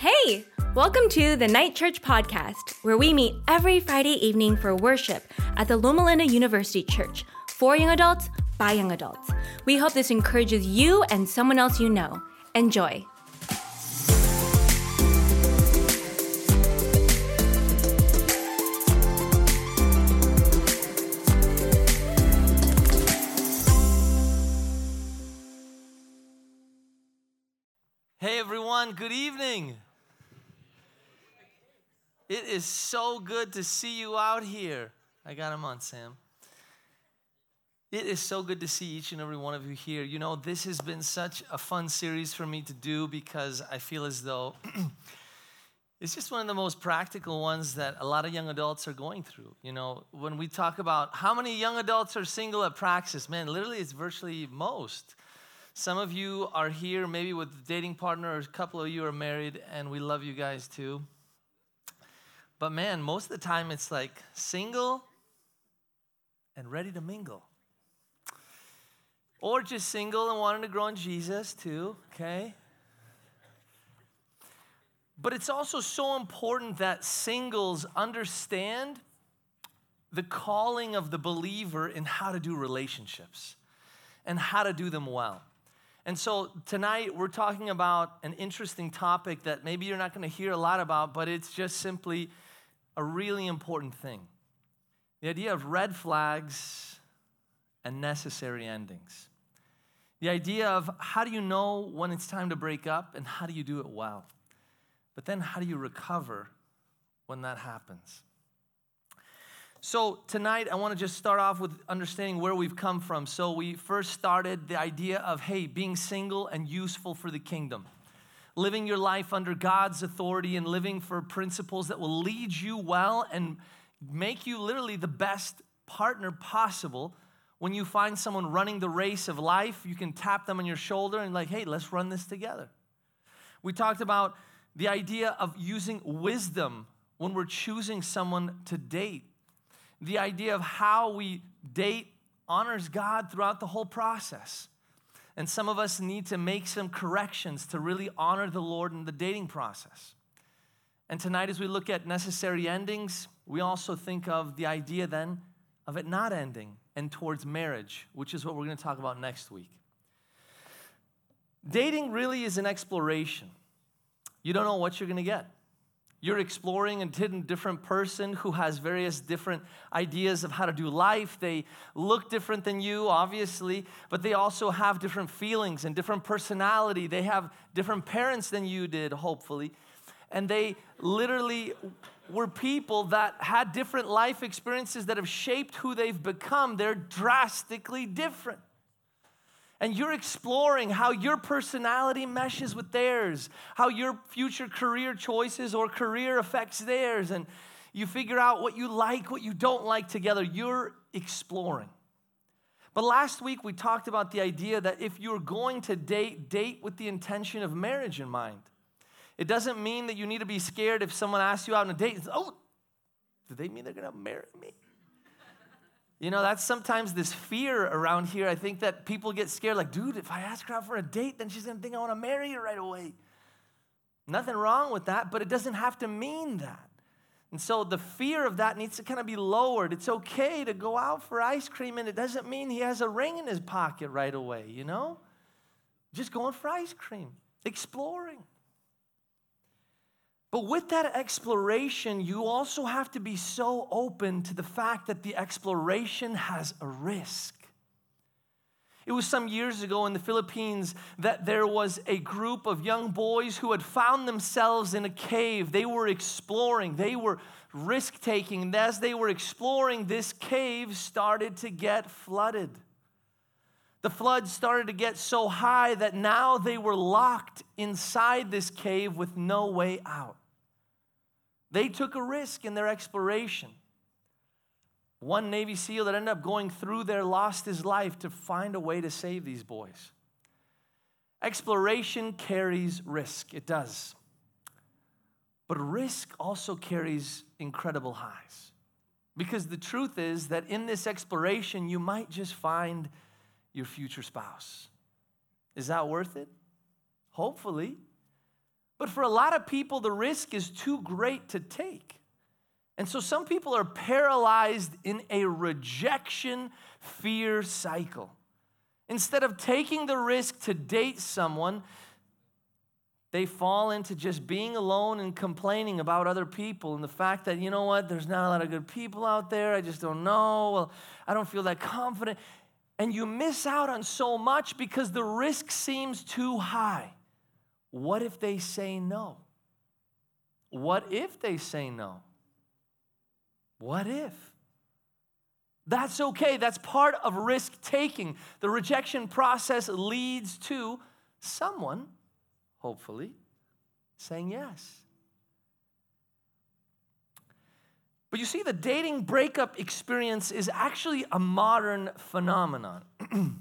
Hey, welcome to the Night Church Podcast, where we meet every Friday evening for worship at the Loma Linda University Church for young adults by young adults. We hope this encourages you and someone else you know. Enjoy. Hey everyone, good evening. It is so good to see you out here. I got him on, Sam. It is so good to see each and every one of you here. You know, this has been such a fun series for me to do because I feel as though it's just one of the most practical ones that a lot of young adults are going through. You know, when we talk about how many young adults are single at Praxis, man, literally it's virtually most. Some of you are here maybe with a dating partner, or a couple of you are married, and we love you guys too. But man, most of the time it's like single and ready to mingle. Or just single and wanting to grow in Jesus too, okay? But it's also so important that singles understand the calling of the believer in how to do relationships and how to do them well. And so tonight we're talking about an interesting topic that maybe you're not going to hear a lot about, but it's just simply a really important thing the idea of red flags and necessary endings. The idea of how do you know when it's time to break up and how do you do it well? But then how do you recover when that happens? So, tonight I want to just start off with understanding where we've come from. So, we first started the idea of, hey, being single and useful for the kingdom. Living your life under God's authority and living for principles that will lead you well and make you literally the best partner possible. When you find someone running the race of life, you can tap them on your shoulder and, like, hey, let's run this together. We talked about the idea of using wisdom when we're choosing someone to date the idea of how we date honors God throughout the whole process. And some of us need to make some corrections to really honor the Lord in the dating process. And tonight, as we look at necessary endings, we also think of the idea then of it not ending and towards marriage, which is what we're going to talk about next week. Dating really is an exploration. You don't know what you're going to get. You're exploring a different person who has various different ideas of how to do life. They look different than you, obviously, but they also have different feelings and different personality. They have different parents than you did, hopefully. And they literally were people that had different life experiences that have shaped who they've become. They're drastically different and you're exploring how your personality meshes with theirs, how your future career choices or career affects theirs, and you figure out what you like, what you don't like together. You're exploring. But last week we talked about the idea that if you're going to date, date with the intention of marriage in mind. It doesn't mean that you need to be scared if someone asks you out on a date. Oh, do they mean they're gonna marry me? You know, that's sometimes this fear around here. I think that people get scared, like, dude, if I ask her out for a date, then she's gonna think I wanna marry her right away. Nothing wrong with that, but it doesn't have to mean that. And so the fear of that needs to kind of be lowered. It's okay to go out for ice cream, and it doesn't mean he has a ring in his pocket right away, you know? Just going for ice cream, exploring. But with that exploration, you also have to be so open to the fact that the exploration has a risk. It was some years ago in the Philippines that there was a group of young boys who had found themselves in a cave. They were exploring, they were risk taking. And as they were exploring, this cave started to get flooded. The flood started to get so high that now they were locked inside this cave with no way out. They took a risk in their exploration. One Navy SEAL that ended up going through there lost his life to find a way to save these boys. Exploration carries risk, it does. But risk also carries incredible highs. Because the truth is that in this exploration, you might just find your future spouse. Is that worth it? Hopefully. But for a lot of people, the risk is too great to take. And so some people are paralyzed in a rejection fear cycle. Instead of taking the risk to date someone, they fall into just being alone and complaining about other people and the fact that, you know what, there's not a lot of good people out there. I just don't know. Well, I don't feel that confident. And you miss out on so much because the risk seems too high. What if they say no? What if they say no? What if? That's okay. That's part of risk taking. The rejection process leads to someone, hopefully, saying yes. But you see, the dating breakup experience is actually a modern phenomenon.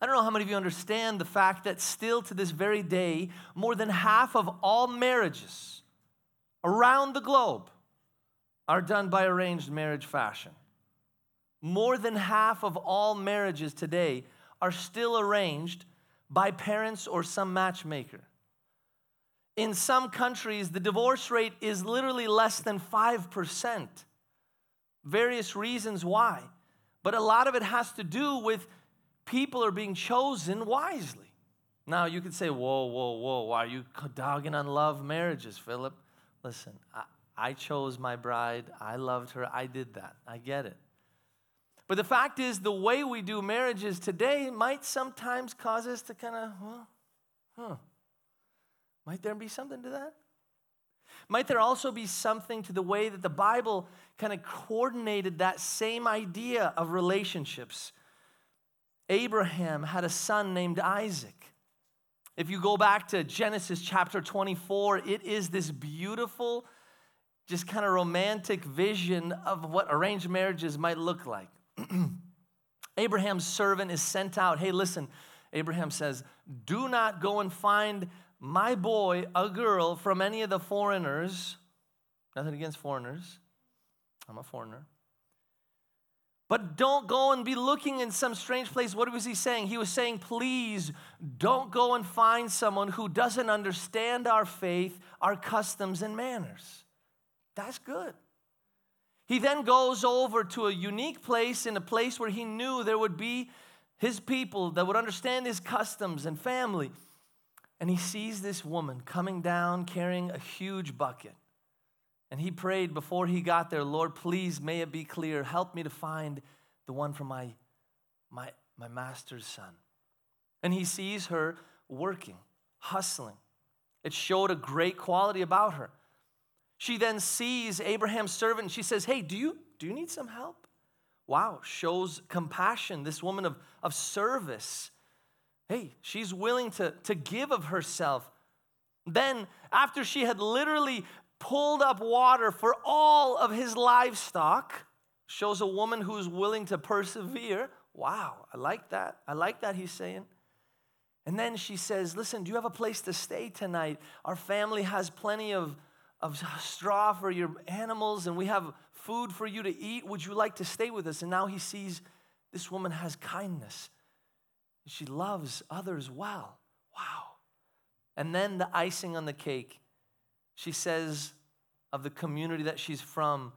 I don't know how many of you understand the fact that still to this very day, more than half of all marriages around the globe are done by arranged marriage fashion. More than half of all marriages today are still arranged by parents or some matchmaker. In some countries, the divorce rate is literally less than 5%. Various reasons why. But a lot of it has to do with people are being chosen wisely. Now, you could say, whoa, whoa, whoa, why are you dogging on love marriages, Filip? Listen, I, I chose my bride. I loved her. I did that. I get it. But the fact is, the way we do marriages today might sometimes cause us to kind of, well, huh. Might there be something to that? Might there also be something to the way that the Bible kind of coordinated that same idea of relationships? Abraham had a son named Isaac. If you go back to Genesis chapter 24, it is this beautiful, just kind of romantic vision of what arranged marriages might look like. Abraham's servant is sent out. Hey, listen, Abraham says, Do not go and find my boy a girl from any of the foreigners. Nothing against foreigners. I'm a foreigner. But don't go and be looking in some strange place. What was he saying? He was saying, please don't go and find someone who doesn't understand our faith, our customs, and manners. That's good. He then goes over to a unique place, in a place where he knew there would be his people that would understand his customs and family. And he sees this woman coming down carrying a huge bucket. And he prayed before he got there, Lord, please, may it be clear, help me to find the one for my, my, my master's son. And he sees her working, hustling. It showed a great quality about her. She then sees Abraham's servant and she says, Hey, do you, do you need some help? Wow, shows compassion, this woman of, of service. Hey, she's willing to, to give of herself. Then, after she had literally pulled up water for all of his livestock, shows a woman who's willing to persevere. Wow, I like that. I like that, he's saying. And then she says, Listen, do you have a place to stay tonight? Our family has plenty of of straw for your animals and we have food for you to eat. Would you like to stay with us? And now he sees this woman has kindness. She loves others well. Wow. And then the icing on the cake, she says of the community that she's from.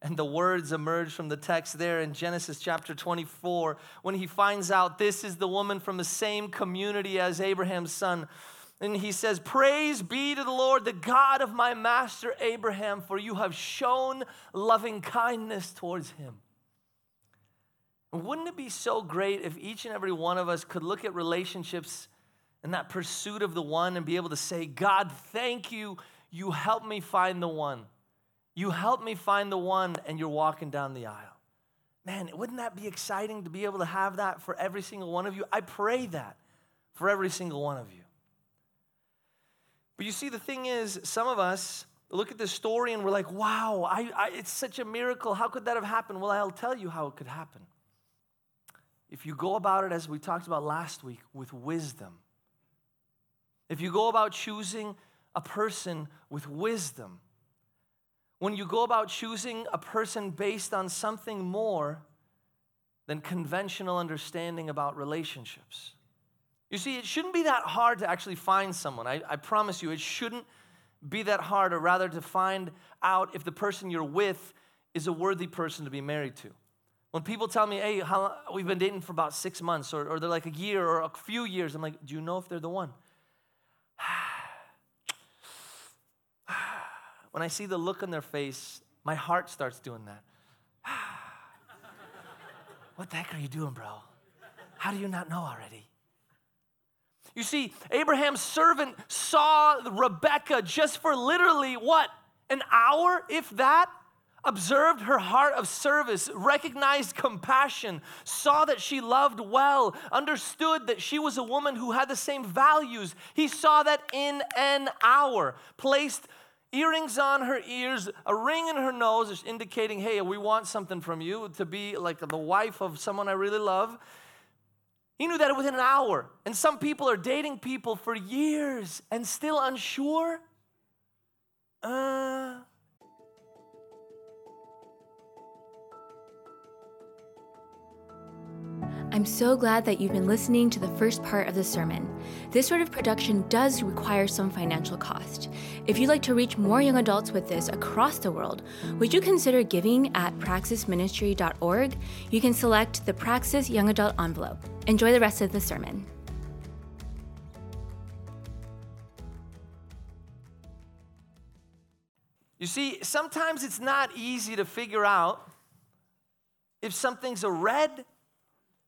And the words emerge from the text there in Genesis chapter 24 when he finds out this is the woman from the same community as Abraham's son. And he says, Praise be to the Lord, the God of my master Abraham, for you have shown loving kindness towards him. wouldn't it be so great if each and every one of us could look at relationships and that pursuit of the one and be able to say, God, thank you. You helped me find the one. You helped me find the one, and you're walking down the aisle. Man, wouldn't that be exciting to be able to have that for every single one of you? I pray that for every single one of you. But you see, the thing is, some of us look at this story and we're like, wow, I, I, it's such a miracle. How could that have happened? Well, I'll tell you how it could happen. If you go about it as we talked about last week with wisdom, if you go about choosing a person with wisdom, when you go about choosing a person based on something more than conventional understanding about relationships. You see, it shouldn't be that hard to actually find someone. I, I promise you, it shouldn't be that hard, or rather to find out if the person you're with is a worthy person to be married to. When people tell me, hey, how, we've been dating for about six months, or, or they're like a year or a few years, I'm like, do you know if they're the one? When I see the look on their face, my heart starts doing that. what the heck are you doing, bro? How do you not know already? You see, Abraham's servant saw Rebecca just for literally what? An hour, if that? Observed her heart of service, recognized compassion, saw that she loved well, understood that she was a woman who had the same values. He saw that in an hour, placed earrings on her ears, a ring in her nose, indicating, hey, we want something from you to be like the wife of someone I really love. He knew that within an hour. And some people are dating people for years and still unsure. Uh, I'm so glad that you've been listening to the first part of the sermon. This sort of production does require some financial cost. If you'd like to reach more young adults with this across the world, would you consider giving at praxisministry.org? You can select the Praxis Young Adult envelope. Enjoy the rest of the sermon. You see, sometimes it's not easy to figure out if something's a red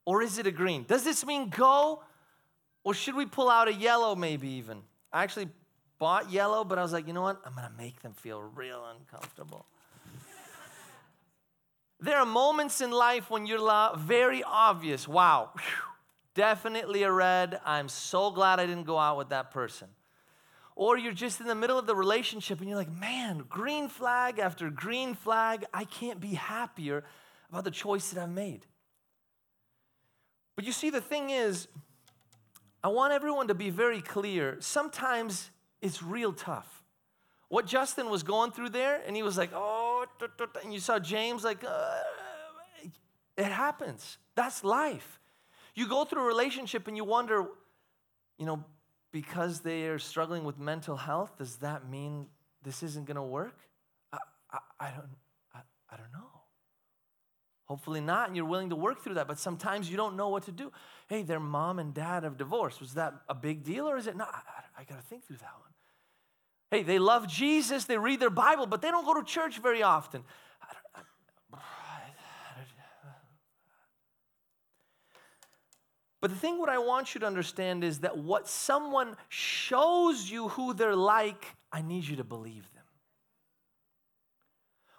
or is it a green? Does this mean go? Or should we pull out a yellow, maybe even? I actually bought yellow, but I was like, you know what? I'm gonna make them feel real uncomfortable. there are moments in life when you're very obvious wow, whew, definitely a red. I'm so glad I didn't go out with that person. Or you're just in the middle of the relationship and you're like, man, green flag after green flag, I can't be happier about the choice that I've made. But you see, the thing is, I want everyone to be very clear. Sometimes it's real tough. What Justin was going through there, and he was like, oh, and you saw James like, uh, it happens. That's life. You go through a relationship and you wonder, you know, because they are struggling with mental health, does that mean this isn't going to work? I, I, I don't, I, I don't know. Hopefully not, and you're willing to work through that. But sometimes you don't know what to do. Hey, their mom and dad have divorced. Was that a big deal or is it not? I, I got to think through that one. Hey, they love Jesus, they read their Bible, but they don't go to church very often. But the thing what I want you to understand is that what someone shows you who they're like, I need you to believe them.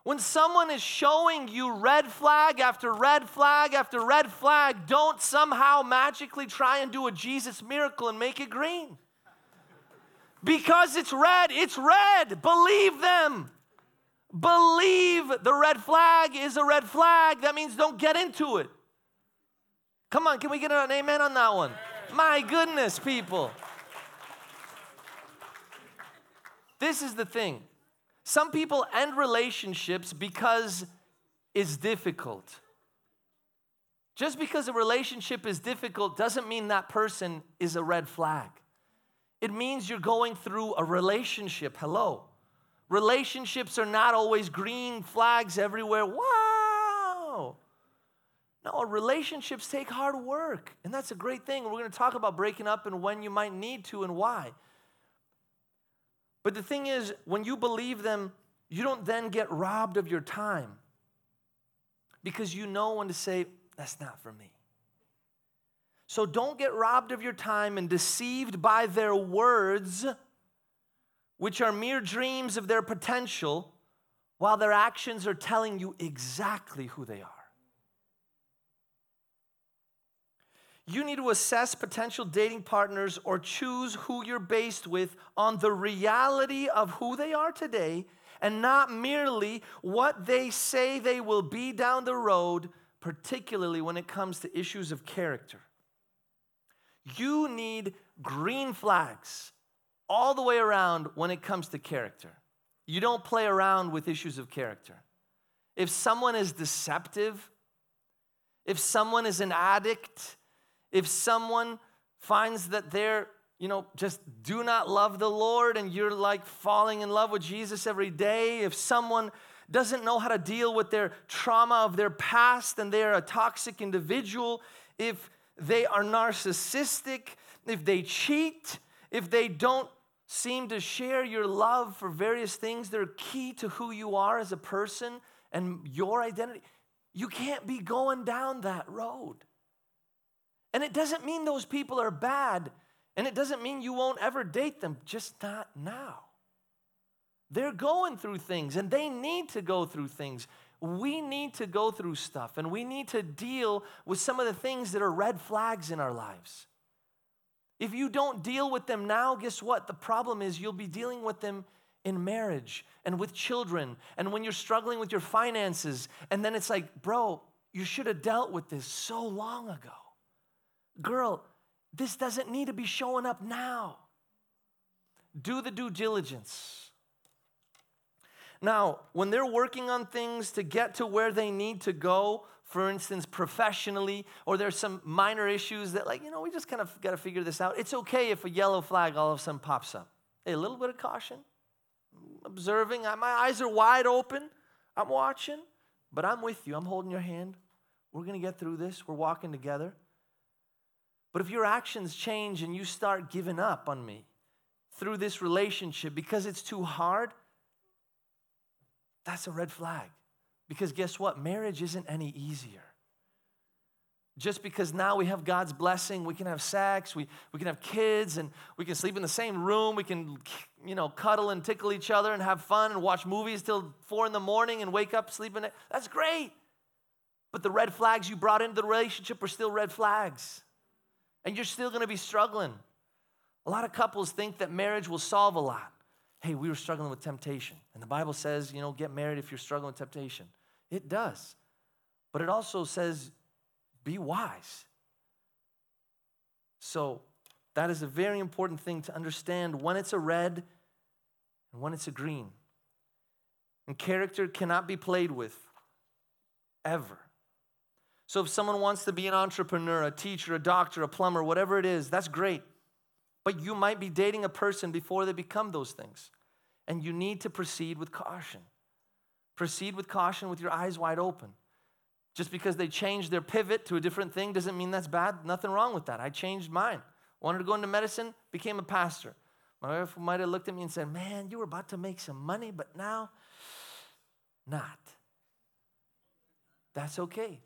When someone is showing you red flag after red flag after red flag, don't somehow magically try and do a Jesus miracle and make it green. Because it's red, it's red. Believe them. Believe the red flag is a red flag. That means don't get into it. Come on, can we get an amen on that one? My goodness, people. This is the thing. Some people end relationships because it's difficult. Just because a relationship is difficult doesn't mean that person is a red flag. It means you're going through a relationship. Hello. Relationships are not always green flags everywhere. Wow. No, relationships take hard work, and that's a great thing. We're going to talk about breaking up and when you might need to and why. But the thing is, when you believe them, you don't then get robbed of your time because you know when to say, that's not for me. So don't get robbed of your time and deceived by their words, which are mere dreams of their potential, while their actions are telling you exactly who they are. You need to assess potential dating partners or choose who you're based with on the reality of who they are today and not merely what they say they will be down the road, particularly when it comes to issues of character. You need green flags all the way around when it comes to character. You don't play around with issues of character. If someone is deceptive, if someone is an addict, if someone finds that they're, you know, just do not love the Lord and you're like falling in love with Jesus every day, if someone doesn't know how to deal with their trauma of their past and they're a toxic individual, if they are narcissistic, if they cheat, if they don't seem to share your love for various things that are key to who you are as a person and your identity, you can't be going down that road. And it doesn't mean those people are bad, and it doesn't mean you won't ever date them, just not now. They're going through things and they need to go through things. We need to go through stuff and we need to deal with some of the things that are red flags in our lives. If you don't deal with them now, guess what? The problem is you'll be dealing with them in marriage and with children and when you're struggling with your finances. And then it's like, bro, you should have dealt with this so long ago. Girl, this doesn't need to be showing up now. Do the due diligence. Now, when they're working on things to get to where they need to go, for instance, professionally, or there's some minor issues that, like, you know, we just kind of got to figure this out. It's okay if a yellow flag all of a sudden pops up. Hey, a little bit of caution, observing. My eyes are wide open. I'm watching, but I'm with you. I'm holding your hand. We're going to get through this. We're walking together. But if your actions change and you start giving up on me through this relationship because it's too hard, that's a red flag. Because guess what? Marriage isn't any easier. Just because now we have God's blessing, we can have sex, we, we can have kids, and we can sleep in the same room, we can, you know, cuddle and tickle each other and have fun and watch movies till four in the morning and wake up sleeping. That's great. But the red flags you brought into the relationship are still red flags. And you're still gonna be struggling. A lot of couples think that marriage will solve a lot hey, we were struggling with temptation. And the Bible says, you know, get married if you're struggling with temptation. It does. But it also says, be wise. So that is a very important thing to understand when it's a red and when it's a green. And character cannot be played with ever. So if someone wants to be an entrepreneur, a teacher, a doctor, a plumber, whatever it is, that's great. But you might be dating a person before they become those things. And you need to proceed with caution. Proceed with caution with your eyes wide open. Just because they changed their pivot to a different thing doesn't mean that's bad. Nothing wrong with that. I changed mine. Wanted to go into medicine, became a pastor. My wife might have looked at me and said, Man, you were about to make some money, but now, not. That's okay,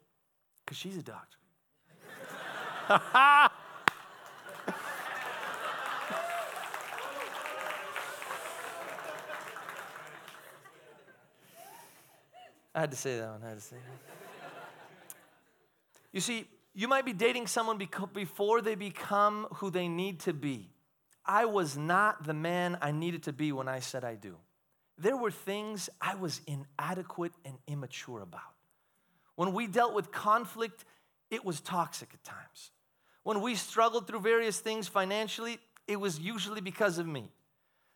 because she's a doctor. I had to say that one. I had to say that. you see, you might be dating someone before they become who they need to be. I was not the man I needed to be when I said I do. There were things I was inadequate and immature about. When we dealt with conflict, it was toxic at times. When we struggled through various things financially, it was usually because of me.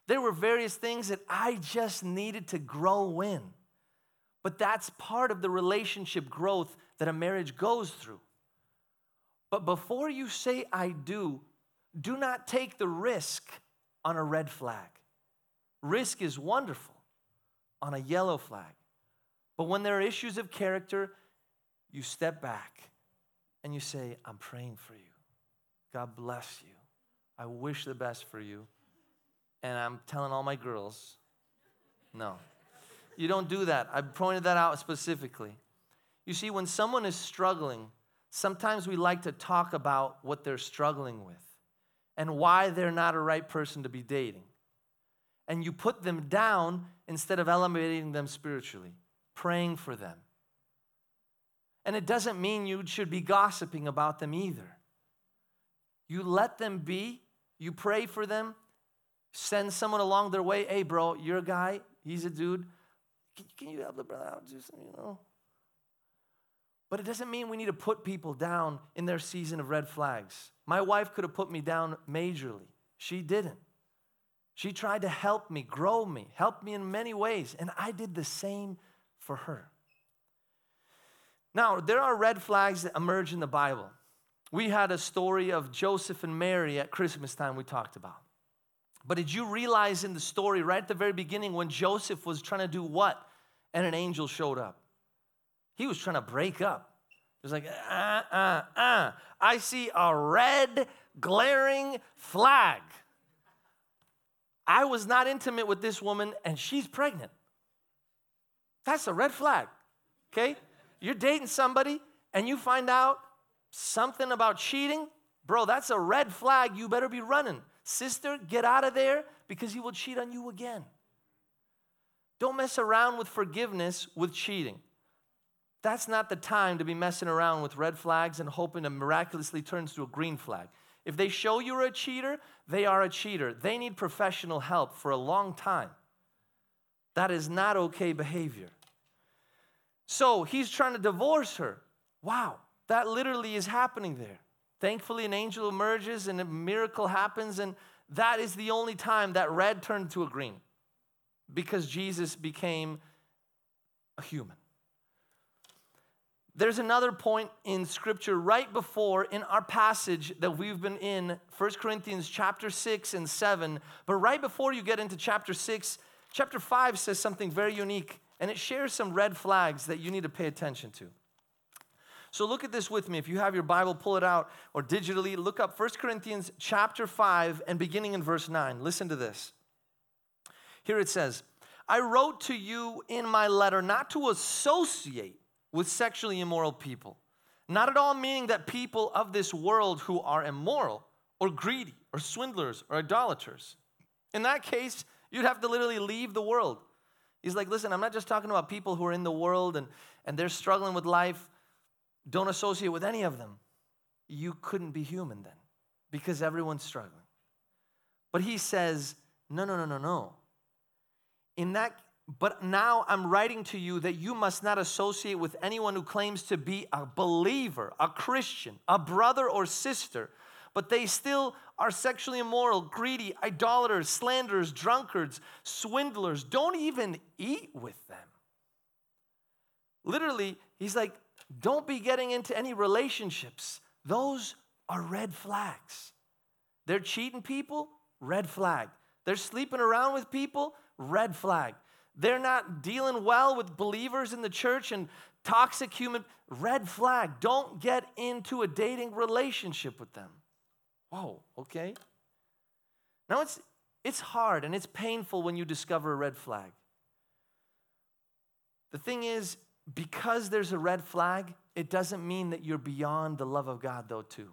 There were various things that I just needed to grow in. But that's part of the relationship growth that a marriage goes through. But before you say, I do, do not take the risk on a red flag. Risk is wonderful on a yellow flag. But when there are issues of character, you step back and you say, I'm praying for you. God bless you. I wish the best for you. And I'm telling all my girls, no. You don't do that. I pointed that out specifically. You see, when someone is struggling, sometimes we like to talk about what they're struggling with and why they're not a right person to be dating. And you put them down instead of elevating them spiritually, praying for them. And it doesn't mean you should be gossiping about them either. You let them be, you pray for them, send someone along their way. Hey, bro, you're a guy, he's a dude. Can, can you help the brother out? Just, you know. But it doesn't mean we need to put people down in their season of red flags. My wife could have put me down majorly. She didn't. She tried to help me, grow me, help me in many ways, and I did the same for her. Now, there are red flags that emerge in the Bible. we had a story of Joseph and Mary at Christmas time we talked about. But did you realize in the story right at the very beginning when Joseph was trying to do what? And an angel showed up. He was trying to break up. He was like, uh, uh, uh. I see a red glaring flag. I was not intimate with this woman and she's pregnant. That's a red flag, okay? You're dating somebody and you find out something about cheating, bro, that's a red flag. You better be running. Sister, get out of there because he will cheat on you again. Don't mess around with forgiveness with cheating. That's not the time to be messing around with red flags and hoping it miraculously turns to a green flag. If they show you're a cheater, they are a cheater. They need professional help for a long time. That is not okay behavior. So he's trying to divorce her. Wow, that literally is happening there. Thankfully, an angel emerges and a miracle happens, and that is the only time that red turned to a green because Jesus became a human. There's another point in scripture right before in our passage that we've been in, 1 Corinthians chapter 6 and 7. But right before you get into chapter 6, chapter 5 says something very unique, and it shares some red flags that you need to pay attention to. So look at this with me. If you have your Bible, pull it out or digitally look up 1 Corinthians chapter 5 and beginning in verse 9. Listen to this. Here it says, I wrote to you in my letter not to associate with sexually immoral people. Not at all meaning that people of this world who are immoral or greedy or swindlers or idolaters. In that case, you'd have to literally leave the world. He's like, listen, I'm not just talking about people who are in the world and, and they're struggling with life. Don't associate with any of them. You couldn't be human then because everyone's struggling. But he says, no, no, no, no, no. In that, but now I'm writing to you that you must not associate with anyone who claims to be a believer, a Christian, a brother or sister, but they still are sexually immoral, greedy, idolaters, slanderers, drunkards, swindlers. Don't even eat with them. Literally, he's like, don't be getting into any relationships. Those are red flags. They're cheating people, red flag. They're sleeping around with people, red flag. They're not dealing well with believers in the church and toxic human, red flag. Don't get into a dating relationship with them. Whoa, okay. Now it's it's hard and it's painful when you discover a red flag. The thing is, because there's a red flag, it doesn't mean that you're beyond the love of God, though, too.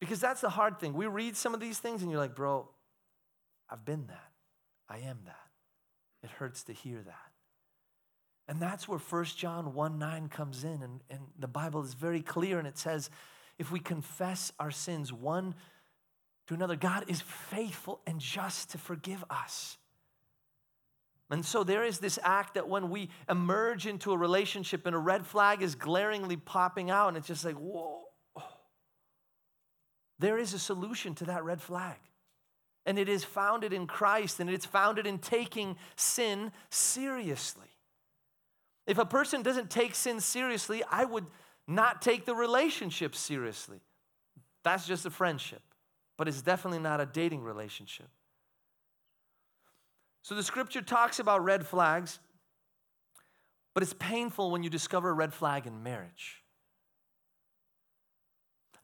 Because that's the hard thing. We read some of these things and you're like, bro, I've been that. I am that. It hurts to hear that. And that's where 1 John 1 9 comes in. And, and the Bible is very clear and it says, if we confess our sins one to another, God is faithful and just to forgive us and so there is this act that when we emerge into a relationship and a red flag is glaringly popping out, and it's just like, whoa, there is a solution to that red flag. And it is founded in Christ and it's founded in taking sin seriously. If a person doesn't take sin seriously, I would not take the relationship seriously. That's just a friendship, but it's definitely not a dating relationship. So the scripture talks about red flags, but it's painful when you discover a red flag in marriage.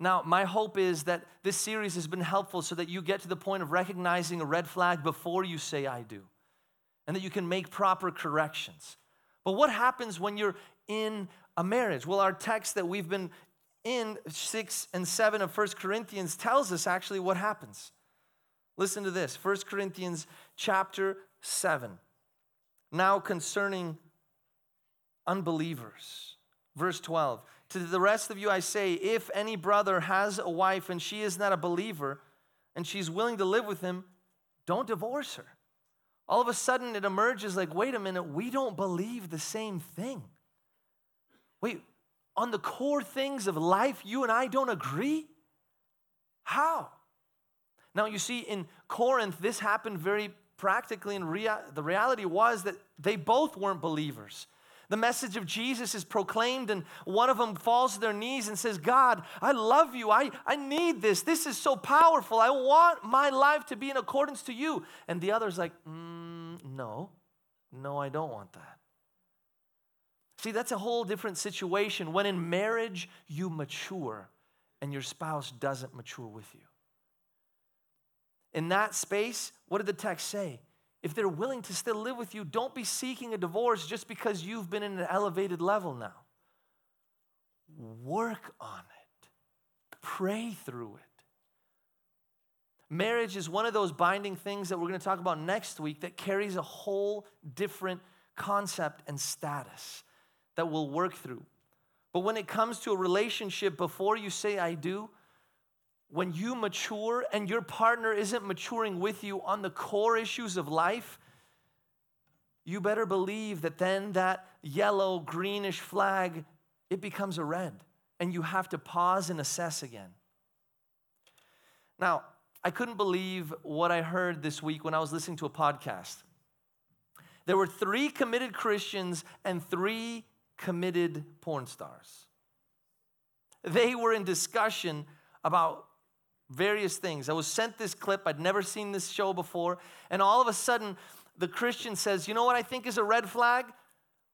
Now, my hope is that this series has been helpful so that you get to the point of recognizing a red flag before you say, I do, and that you can make proper corrections. But what happens when you're in a marriage? Well, our text that we've been in, 6 and 7 of First Corinthians, tells us actually what happens. Listen to this First Corinthians chapter 7. Now concerning unbelievers. Verse 12. To the rest of you I say, if any brother has a wife and she is not a believer and she's willing to live with him, don't divorce her. All of a sudden it emerges like, wait a minute, we don't believe the same thing. Wait, on the core things of life, you and I don't agree? How? Now, you see, in Corinth, this happened very practically, and rea- the reality was that they both weren't believers. The message of Jesus is proclaimed, and one of them falls to their knees and says, God, I love you. I, I need this. This is so powerful. I want my life to be in accordance to you. And the other's like, mm, No, no, I don't want that. See, that's a whole different situation when in marriage you mature and your spouse doesn't mature with you. In that space, what did the text say? If they're willing to still live with you, don't be seeking a divorce just because you've been in an elevated level now. Work on it, pray through it. Marriage is one of those binding things that we're going to talk about next week that carries a whole different concept and status that we'll work through. But when it comes to a relationship, before you say I do, when you mature and your partner isn't maturing with you on the core issues of life, you better believe that then that yellow, greenish flag, it becomes a red. And you have to pause and assess again. Now, I couldn't believe what I heard this week when I was listening to a podcast. There were three committed Christians and three committed porn stars. They were in discussion about various things. I was sent this clip, I'd never seen this show before, and all of a sudden, the Christian says, You know what I think is a red flag?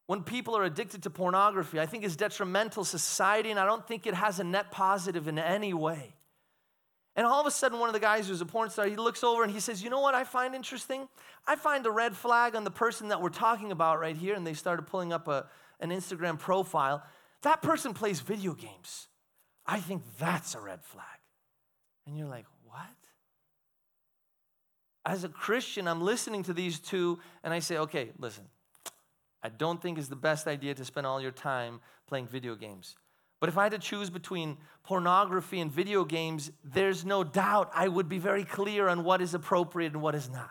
When people are addicted to pornography, I think is detrimental to society, and I don't think it has a net positive in any way. And all of a sudden, one of the guys who's a porn star, he looks over and he says, You know what I find interesting? I find a red flag on the person that we're talking about right here. And they started pulling up a, an Instagram profile. That person plays video games. I think that's a red flag. And you're like, what? As a Christian, I'm listening to these two and I say, okay, listen, I don't think it's the best idea to spend all your time playing video games. But if I had to choose between pornography and video games, there's no doubt I would be very clear on what is appropriate and what is not.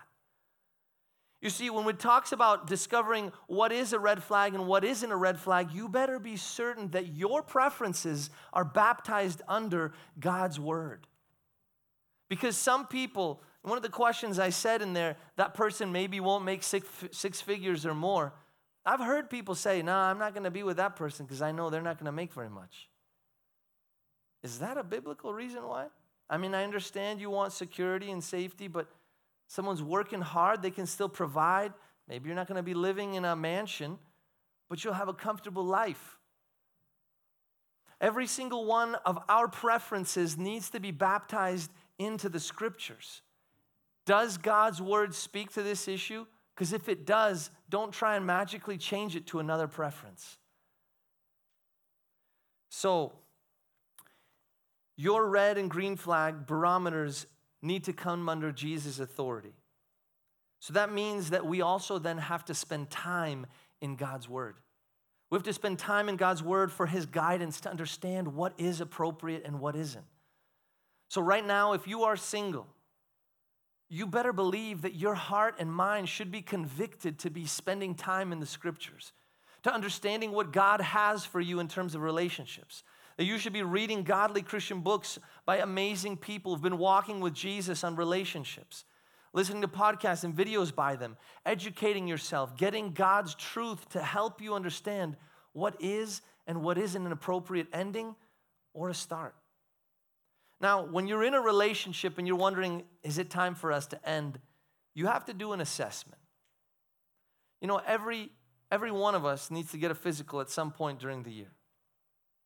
You see, when it talks about discovering what is a red flag and what isn't a red flag, you better be certain that your preferences are baptized under God's word. Because some people, one of the questions I said in there, that person maybe won't make six, six figures or more. I've heard people say, no, nah, I'm not going to be with that person because I know they're not going to make very much. Is that a biblical reason why? I mean, I understand you want security and safety, but someone's working hard, they can still provide. Maybe you're not going to be living in a mansion, but you'll have a comfortable life. Every single one of our preferences needs to be baptized into the scriptures. Does God's word speak to this issue? Because if it does, don't try and magically change it to another preference. So, your red and green flag barometers need to come under Jesus' authority. So that means that we also then have to spend time in God's Word. We have to spend time in God's Word for His guidance to understand what is appropriate and what isn't. So, right now, if you are single, you better believe that your heart and mind should be convicted to be spending time in the scriptures, to understanding what God has for you in terms of relationships. That you should be reading godly Christian books by amazing people who've been walking with Jesus on relationships, listening to podcasts and videos by them, educating yourself, getting God's truth to help you understand what is and what isn't an appropriate ending or a start. Now, when you're in a relationship and you're wondering, is it time for us to end? You have to do an assessment. You know, every, every one of us needs to get a physical at some point during the year.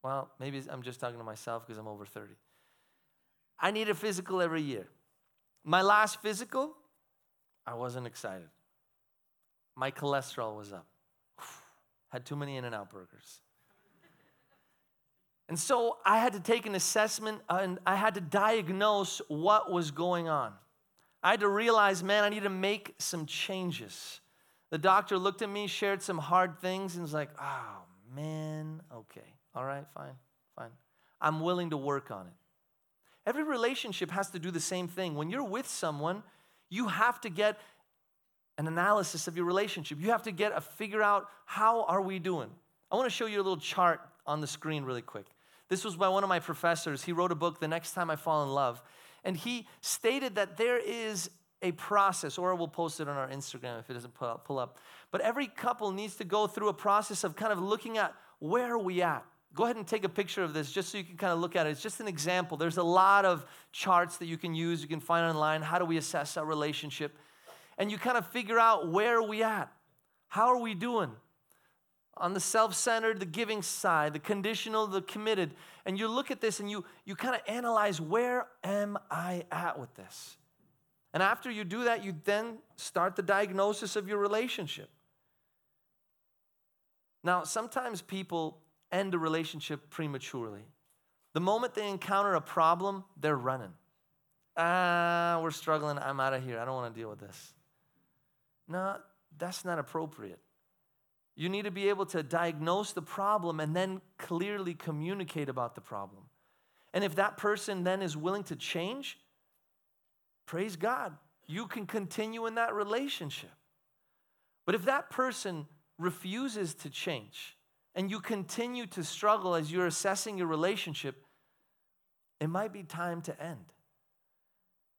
Well, maybe I'm just talking to myself because I'm over 30. I need a physical every year. My last physical, I wasn't excited. My cholesterol was up. Had too many In N Out burgers. And so I had to take an assessment uh, and I had to diagnose what was going on. I had to realize, man, I need to make some changes. The doctor looked at me, shared some hard things, and was like, oh, man, okay, all right, fine, fine. I'm willing to work on it. Every relationship has to do the same thing. When you're with someone, you have to get an analysis of your relationship. You have to get a figure out how are we doing. I want to show you a little chart on the screen really quick. This was by one of my professors. He wrote a book, The Next Time I Fall in Love. And he stated that there is a process, or we'll post it on our Instagram if it doesn't pull up. But every couple needs to go through a process of kind of looking at where are we at? Go ahead and take a picture of this just so you can kind of look at it. It's just an example. There's a lot of charts that you can use, you can find online. How do we assess our relationship? And you kind of figure out where are we at? How are we doing? On the self centered, the giving side, the conditional, the committed. And you look at this and you, you kind of analyze where am I at with this? And after you do that, you then start the diagnosis of your relationship. Now, sometimes people end a relationship prematurely. The moment they encounter a problem, they're running. Ah, we're struggling. I'm out of here. I don't want to deal with this. No, that's not appropriate. You need to be able to diagnose the problem and then clearly communicate about the problem. And if that person then is willing to change, praise God. You can continue in that relationship. But if that person refuses to change and you continue to struggle as you're assessing your relationship, it might be time to end.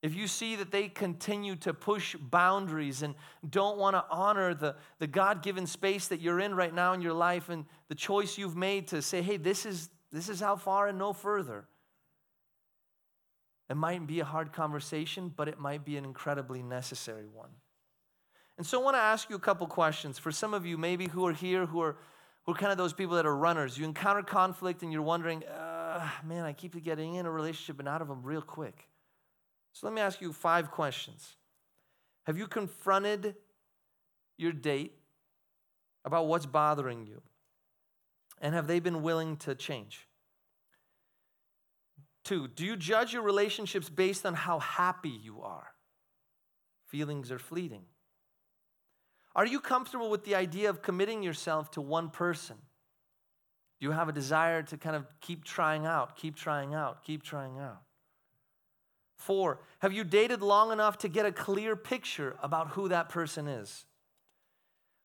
If you see that they continue to push boundaries and don't want to honor the, the God given space that you're in right now in your life and the choice you've made to say, hey, this is, this is how far and no further, it might be a hard conversation, but it might be an incredibly necessary one. And so I want to ask you a couple questions. For some of you, maybe who are here, who are, who are kind of those people that are runners, you encounter conflict and you're wondering, uh, man, I keep getting in a relationship and out of them real quick. So let me ask you five questions. Have you confronted your date about what's bothering you? And have they been willing to change? Two, do you judge your relationships based on how happy you are? Feelings are fleeting. Are you comfortable with the idea of committing yourself to one person? Do you have a desire to kind of keep trying out, keep trying out, keep trying out? Four, have you dated long enough to get a clear picture about who that person is?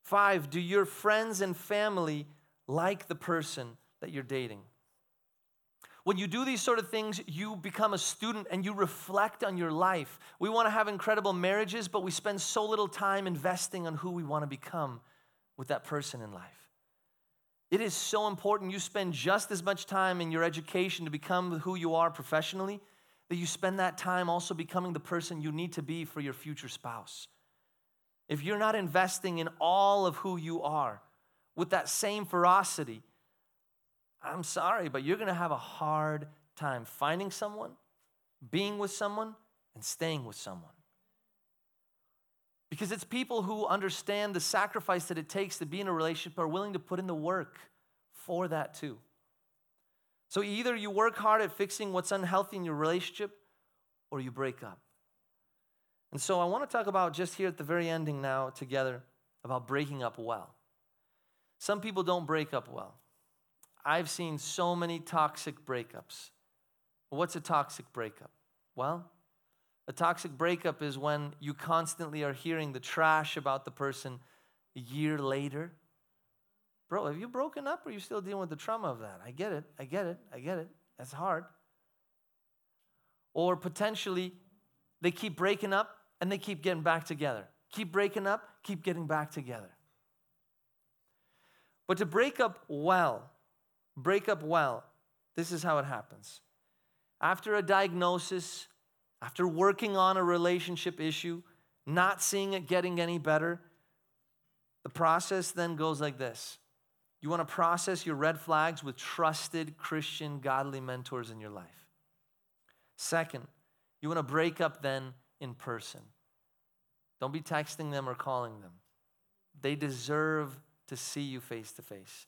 Five, do your friends and family like the person that you're dating? When you do these sort of things, you become a student and you reflect on your life. We want to have incredible marriages, but we spend so little time investing on who we want to become with that person in life. It is so important you spend just as much time in your education to become who you are professionally that you spend that time also becoming the person you need to be for your future spouse. If you're not investing in all of who you are with that same ferocity, I'm sorry, but you're gonna have a hard time finding someone, being with someone, and staying with someone. Because it's people who understand the sacrifice that it takes to be in a relationship are willing to put in the work for that too. So either you work hard at fixing what's unhealthy in your relationship or you break up. And so I want to talk about just here at the very ending now together about breaking up well. Some people don't break up well. I've seen so many toxic breakups. What's a toxic breakup? Well, a toxic breakup is when you constantly are hearing the trash about the person a year later Bro, have you broken up or are you still dealing with the trauma of that? I get it. I get it. I get it. That's hard. Or potentially, they keep breaking up and they keep getting back together. Keep breaking up, keep getting back together. But to break up well, break up well, this is how it happens. After a diagnosis, after working on a relationship issue, not seeing it getting any better, the process then goes like this you want to process your red flags with trusted Christian, godly mentors in your life. Second, you want to break up then in person. Don't be texting them or calling them. They deserve to see you face to face.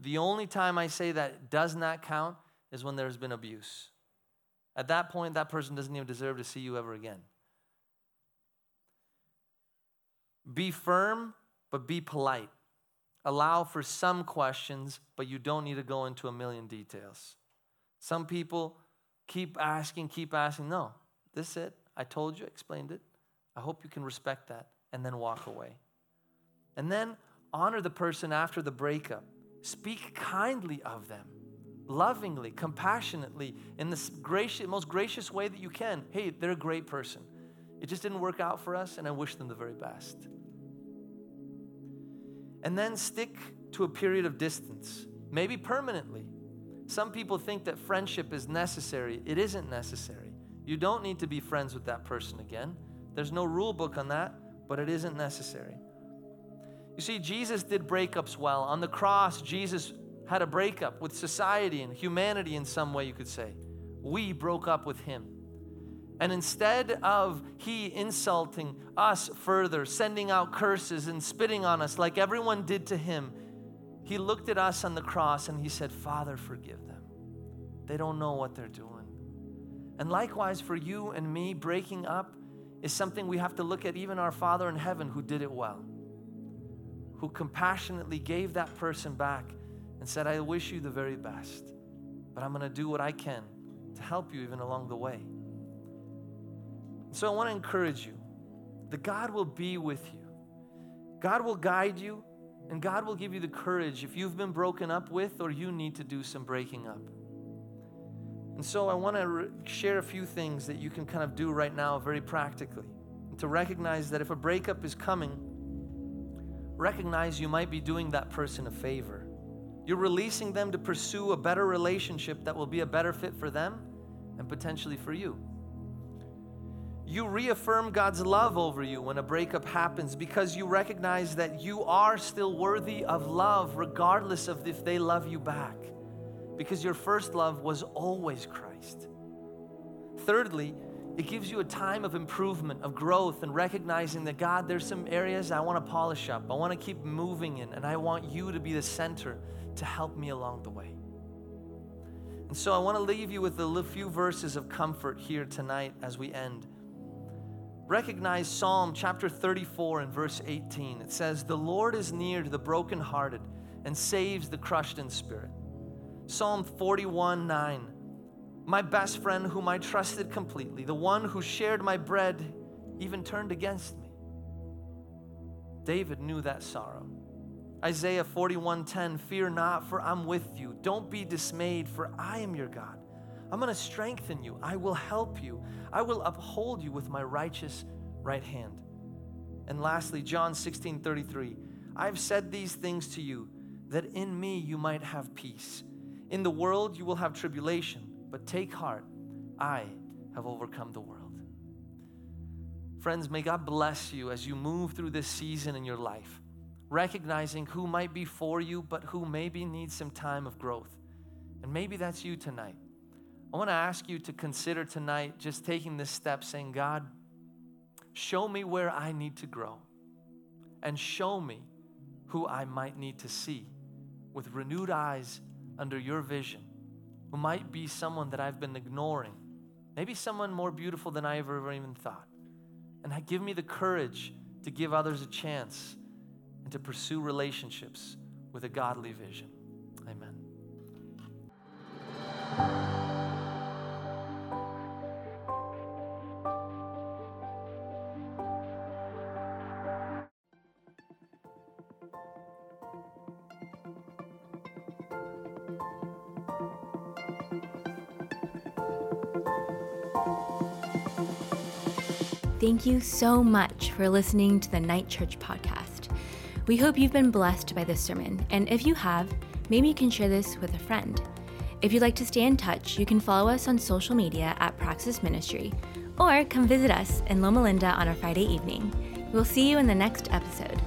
The only time I say that does not count is when there's been abuse. At that point, that person doesn't even deserve to see you ever again. Be firm, but be polite. Allow for some questions, but you don't need to go into a million details. Some people keep asking, keep asking. No, this is it. I told you, explained it. I hope you can respect that and then walk away. And then honor the person after the breakup. Speak kindly of them, lovingly, compassionately, in the gracious, most gracious way that you can. Hey, they're a great person. It just didn't work out for us, and I wish them the very best. And then stick to a period of distance, maybe permanently. Some people think that friendship is necessary. It isn't necessary. You don't need to be friends with that person again. There's no rule book on that, but it isn't necessary. You see, Jesus did breakups well. On the cross, Jesus had a breakup with society and humanity in some way, you could say. We broke up with him. And instead of he insulting us further, sending out curses and spitting on us like everyone did to him, he looked at us on the cross and he said, Father, forgive them. They don't know what they're doing. And likewise, for you and me, breaking up is something we have to look at even our Father in heaven who did it well, who compassionately gave that person back and said, I wish you the very best, but I'm going to do what I can to help you even along the way. So I want to encourage you that God will be with you. God will guide you, and God will give you the courage if you've been broken up with or you need to do some breaking up. And so I want to re- share a few things that you can kind of do right now very practically. To recognize that if a breakup is coming, recognize you might be doing that person a favor. You're releasing them to pursue a better relationship that will be a better fit for them and potentially for you. You reaffirm God's love over you when a breakup happens because you recognize that you are still worthy of love, regardless of if they love you back, because your first love was always Christ. Thirdly, it gives you a time of improvement, of growth, and recognizing that God, there's some areas I want to polish up, I want to keep moving in, and I want you to be the center to help me along the way. And so I want to leave you with a few verses of comfort here tonight as we end recognize Psalm chapter 34 and verse 18. It says, The Lord is near to the brokenhearted and saves the crushed in spirit. Psalm 41 9. My best friend, whom I trusted completely, the one who shared my bread, even turned against me. David knew that sorrow. Isaiah 41:10 Fear not for I'm with you don't be dismayed for I am your God I'm going to strengthen you. I will help you. I will uphold you with my righteous right hand. And lastly, John 16 33. I've said these things to you that in me you might have peace. In the world you will have tribulation, but take heart. I have overcome the world. Friends, may God bless you as you move through this season in your life, recognizing who might be for you, but who maybe needs some time of growth. And maybe that's you tonight. I want to ask you to consider tonight just taking this step, saying, God, show me where I need to grow, and show me who I might need to see with renewed eyes under your vision, who might be someone that I've been ignoring, maybe someone more beautiful than I ever even thought. And give me the courage to give others a chance and to pursue relationships with a godly vision. Amen. Thank you so much for listening to the Night Church podcast. We hope you've been blessed by this sermon, and if you have, maybe you can share this with a friend. If you'd like to stay in touch, you can follow us on social media at Praxis Ministry or come visit us in Loma Linda on a Friday evening. We'll see you in the next episode.